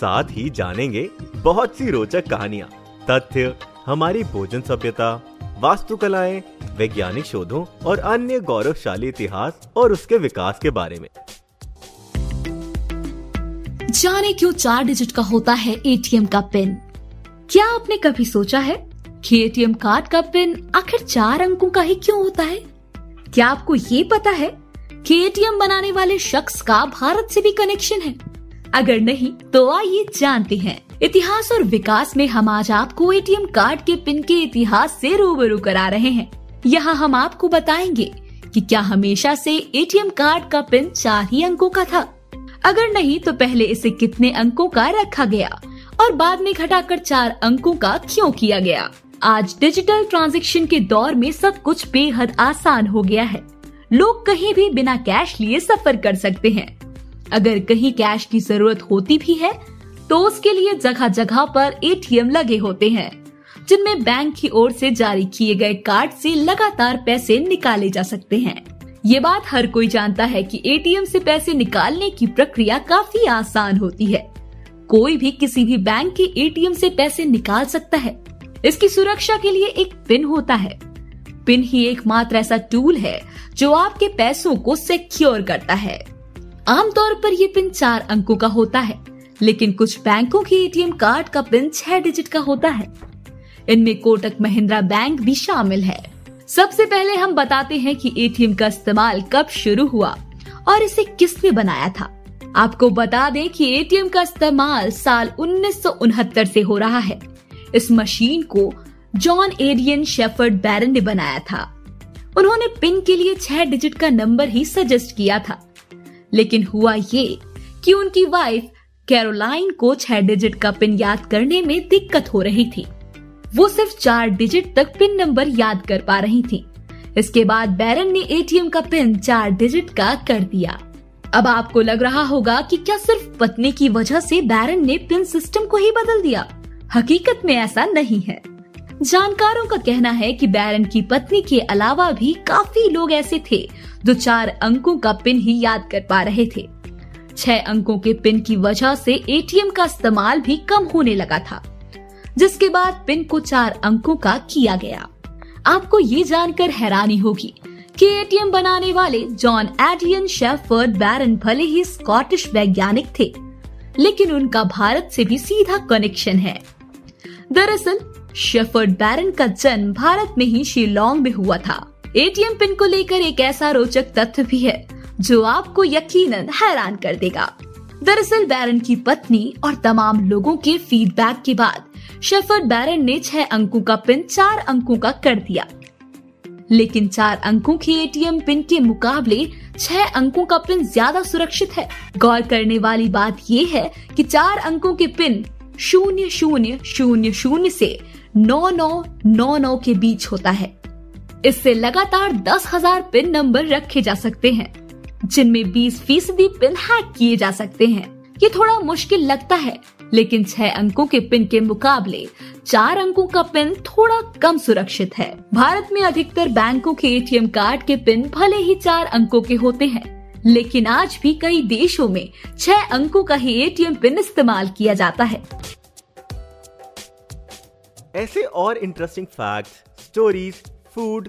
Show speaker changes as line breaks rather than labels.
साथ ही जानेंगे बहुत सी रोचक कहानियाँ, तथ्य, हमारी भोजन सभ्यता, वास्तुकलाएँ, वैज्ञानिक शोधों और अन्य गौरवशाली इतिहास और उसके विकास के बारे में।
जाने क्यों चार डिजिट का होता है एटीएम का पिन क्या आपने कभी सोचा है कि एटीएम कार्ड का पिन आखिर चार अंकों का ही क्यों होता है? क्या आपको ये पता है कि एटीएम बनाने वाले शख्स का भारत से भी कनेक्शन है? अगर नहीं तो आइए जानते हैं। इतिहास और विकास में हम आज आपको एटीएम कार्ड के पिन के इतिहास से रूबरू करा रहे हैं। यहाँ हम आपको बताएँगे कि क्या हमेशा से एटीएम कार्ड का पिन चार ही अंकों का था। अगर नहीं तो पहले इसे कितने अंकों का रखा गया और बाद में घटाकर चार अंकों का क्यों किया गया? आज डिजिटल ट्रांजेक्शन के दौर में सब कुछ बेहद आसान हो गया है। लोग कहीं भी बिना कैश लिए सफ़र कर सकते हैं। अगर कहीं कैश की ज़रूरत होती भी है तो उसके लिए जगह जगह पर एटीएम लगे होते हैं, जिनमें बैंक की ओर से जारी किए गए कार्ड से लगातार पैसे निकाले जा सकते हैं। ये बात हर कोई जानता है कि एटीएम से पैसे निकालने की प्रक्रिया काफ़ी आसान होती है। कोई भी किसी भी बैंक के एटीएम से पैसे निकाल सकता है। इसकी सुरक्षा के लिए एक पिन होता है। पिन ही एकमात्र ऐसा टूल है, जो आपके पैसों को सिक्योर करता है। आमतौर पर ये पिन चार अंकों का होता है, लेकिन कुछ बैंकों के एटीएम कार्ड का पिन छह डिजिट का होता है। इनमें कोटक महिंद्रा बैंक भी शामिल है। सबसे पहले हम बताते हैं कि एटीएम का इस्तेमाल कब शुरू हुआ और इसे किसने बनाया था। आपको बता दें कि एटीएम का इस्तेमाल साल उन्नीस से हो रहा है। इस मशीन को जॉन एरियन शेफर्ड बैरन ने बनाया था। उन्होंने पिन के लिए छह डिजिट का नंबर ही सजेस्ट किया था। लेकिन हुआ ये कि उनकी वाइफ कैरोलाइन को छह डिजिट का पिन याद करने में दिक्कत हो रही थी। वो सिर्फ़ चार डिजिट तक पिन नंबर याद कर पा रही थी। इसके बाद बैरन ने एटीएम का पिन चार डिजिट का कर दिया। अब आपको लग रहा होगा कि क्या सिर्फ़ पत्नी की वजह से बैरन ने पिन सिस्टम को ही बदल दिया? हकीकत में ऐसा नहीं है। जानकारों का कहना है कि बैरन की पत्नी के अलावा भी काफ़ी लोग ऐसे थे जो चार अंकों का पिन ही याद कर पा रहे थे। छह अंकों के पिन की वजह से एटीएम का इस्तेमाल भी कम होने लगा था, जिसके बाद पिन को चार अंकों का किया गया। आपको ये जानकर हैरानी होगी कि एटीएम बनाने वाले जॉन एडियन शेफर्ड बैरन भले ही स्कॉटिश वैज्ञानिक थे, लेकिन उनका भारत से भी सीधा कनेक्शन है। दरअसल, शेफर्ड बैरन का जन्म भारत में ही शिलोंग में हुआ था। एटीएम पिन को लेकर एक ऐसा रोचक तथ्य भी है, जो आपको यकीनन हैरान कर देगा। दरअसल बैरन की पत्नी और तमाम लोगों के फीडबैक के बाद, शेफर्ड बैरन ने छह अंकों का पिन चार अंकों का कर दिया। लेकिन चार अंकों के एटीएम पिन के मुकाबले, छह अंकों का पिन ज़्यादा सुरक्षित है। गौर करने वाली बात ये है कि चार अंकों के पिन शून्य शून्य शून्य शून्य से नौ नौ नौ नौ के बीच होता है। इससे लगातार दस हज़ार पिन नंबर रखे जा सकते हैं, जिनमें बीस फ़ीसदी पिन हैक किए जा सकते हैं। ये थोड़ा मुश्किल लगता है, लेकिन छह अंकों के पिन के मुकाबले चार अंकों का पिन थोड़ा कम सुरक्षित है। भारत में अधिकतर बैंकों के एटीएम कार्ड के पिन भले ही चार अंकों के होते हैं, लेकिन आज भी कई देशों में छह अंकों का ही एटीएम पिन इस्तेमाल किया जाता है।
ऐसे और interesting fact stories food